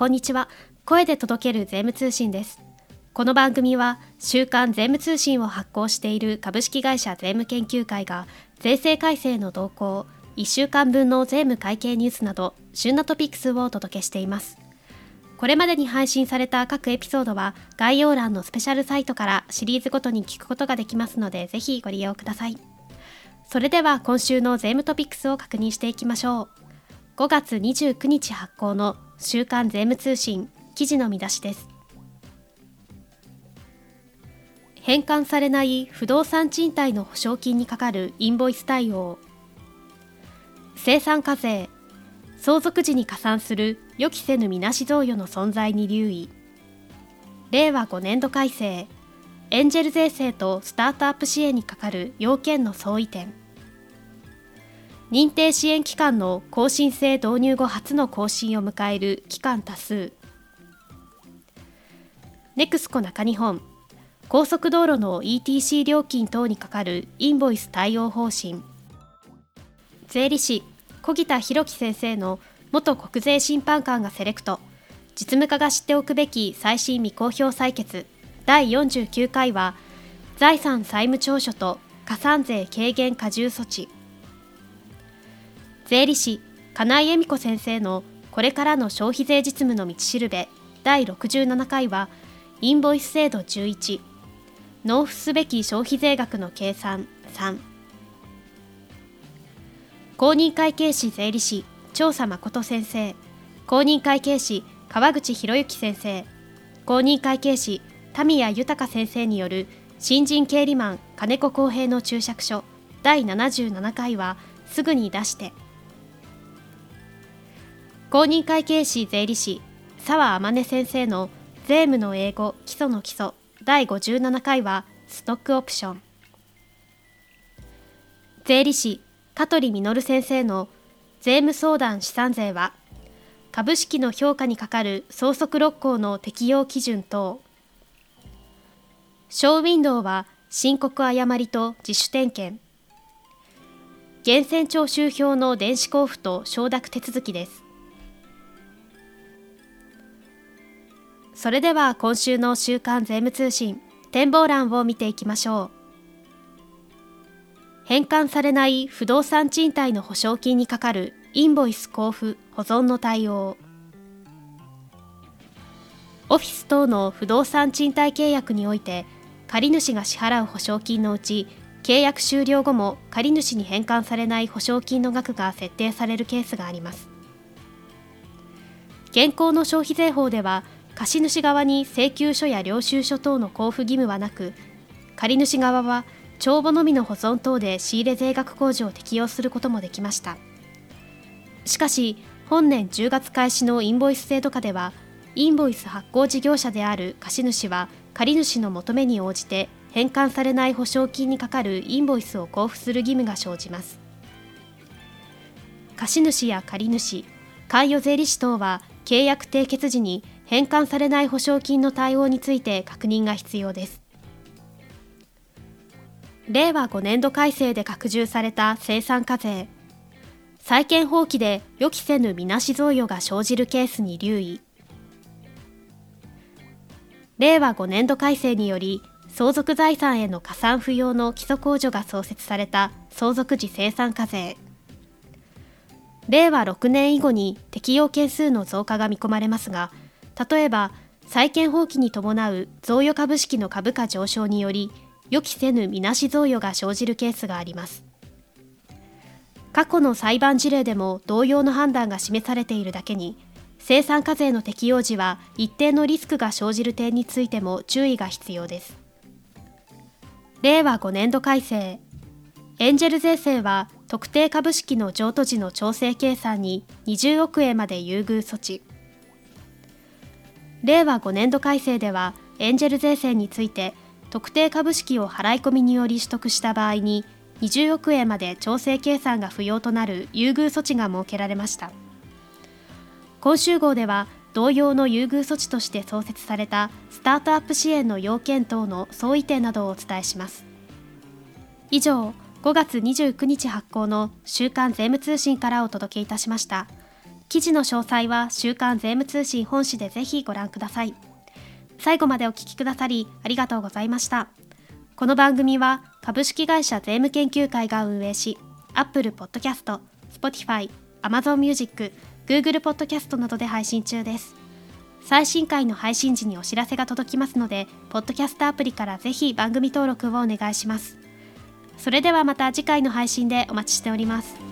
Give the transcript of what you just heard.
こんにちは。声で届ける税務通信です。この番組は週刊税務通信を発行している株式会社税務研究会が税制改正の動向1週間分の税務会計ニュースなど旬なトピックスをお届けしています。これまでに配信された各エピソードは概要欄のスペシャルサイトからシリーズごとに聞くことができますのでぜひご利用ください。それでは今週の税務トピックスを確認していきましょう。5月29日発行の週刊税務通信記事の見出しです。返還されない不動産賃貸の保証金にかかるインボイス対応。生産課税。相続時に加算する予期せぬみなし贈与の存在に留意。令和5年度改正。エンジェル税制とスタートアップ支援にかかる要件の相違点。認定支援機関の更新制導入後初の更新を迎える機関多数。ネクスコ中日本。高速道路の ETC 料金等にかかるインボイス対応方針。税理士小木田博樹先生の元国税審判官がセレクト。実務家が知っておくべき最新未公表採決。第49回は財産債務調書と加算税軽減加重措置。税理士金井恵美子先生のこれからの消費税実務の道しるべ第67回はインボイス制度11納付すべき消費税額の計算3公認会計士税理士調査誠先生。公認会計士川口博之先生。公認会計士田宮豊先生による新人経理マン金子公平の注釈書第77回はすぐに出して公認会計士税理士澤天音先生の税務の英語基礎の基礎第57回はストックオプション。税理士香取実先生の税務相談資産税は株式の評価にかかる相続六項の適用基準等。ショーウィンドウは申告誤りと自主点検。源泉徴収票の電子交付と承諾手続きです。それでは今週の週刊税務通信展望欄を見ていきましょう。返還されない不動産賃貸の保証金にかかるインボイス交付保存の対応。オフィス等の不動産賃貸契約において借主が支払う保証金のうち契約終了後も借主に返還されない保証金の額が設定されるケースがあります。現行の消費税法では貸主側に請求書や領収書等の交付義務はなく借主側は帳簿のみの保存等で仕入れ税額控除を適用することもできました。しかし本年10月開始のインボイス制度下ではインボイス発行事業者である貸主は借主の求めに応じて返還されない保証金にかかるインボイスを交付する義務が生じます。貸主や借主関与税理士等は契約締結時に返還されない保証金の対応について確認が必要です。令和5年度改正で拡充された生産課税。債権放棄で予期せぬみなし贈与が生じるケースに留意。令和5年度改正により相続財産への加算不要の基礎控除が創設された相続時生産課税。令和6年以後に適用件数の増加が見込まれますが例えば債権放棄に伴う贈与株式の株価上昇により予期せぬみなし贈与が生じるケースがあります。過去の裁判事例でも同様の判断が示されているだけに生産課税の適用時は一定のリスクが生じる点についても注意が必要です。令和5年度改正。エンジェル税制は特定株式の譲渡時の調整計算に20億円まで優遇措置。令和5年度改正ではエンジェル税制について特定株式を払い込みにより取得した場合に20億円まで調整計算が不要となる優遇措置が設けられました。今週号では同様の優遇措置として創設されたスタートアップ支援の要件等の相違点などをお伝えします。以上5月29日発行の週刊税務通信からお届けいたしました。記事の詳細は週刊税務通信本誌でぜひご覧ください最後までお聞きくださりありがとうございましたこの番組は株式会社税務研究会が運営し Apple Podcast、Spotify、Amazon Music、Google Podcast などで配信中です最新回の配信時にお知らせが届きますので、ポッドキャストアプリからぜひ番組登録をお願いします。それではまた次回の配信でお待ちしております。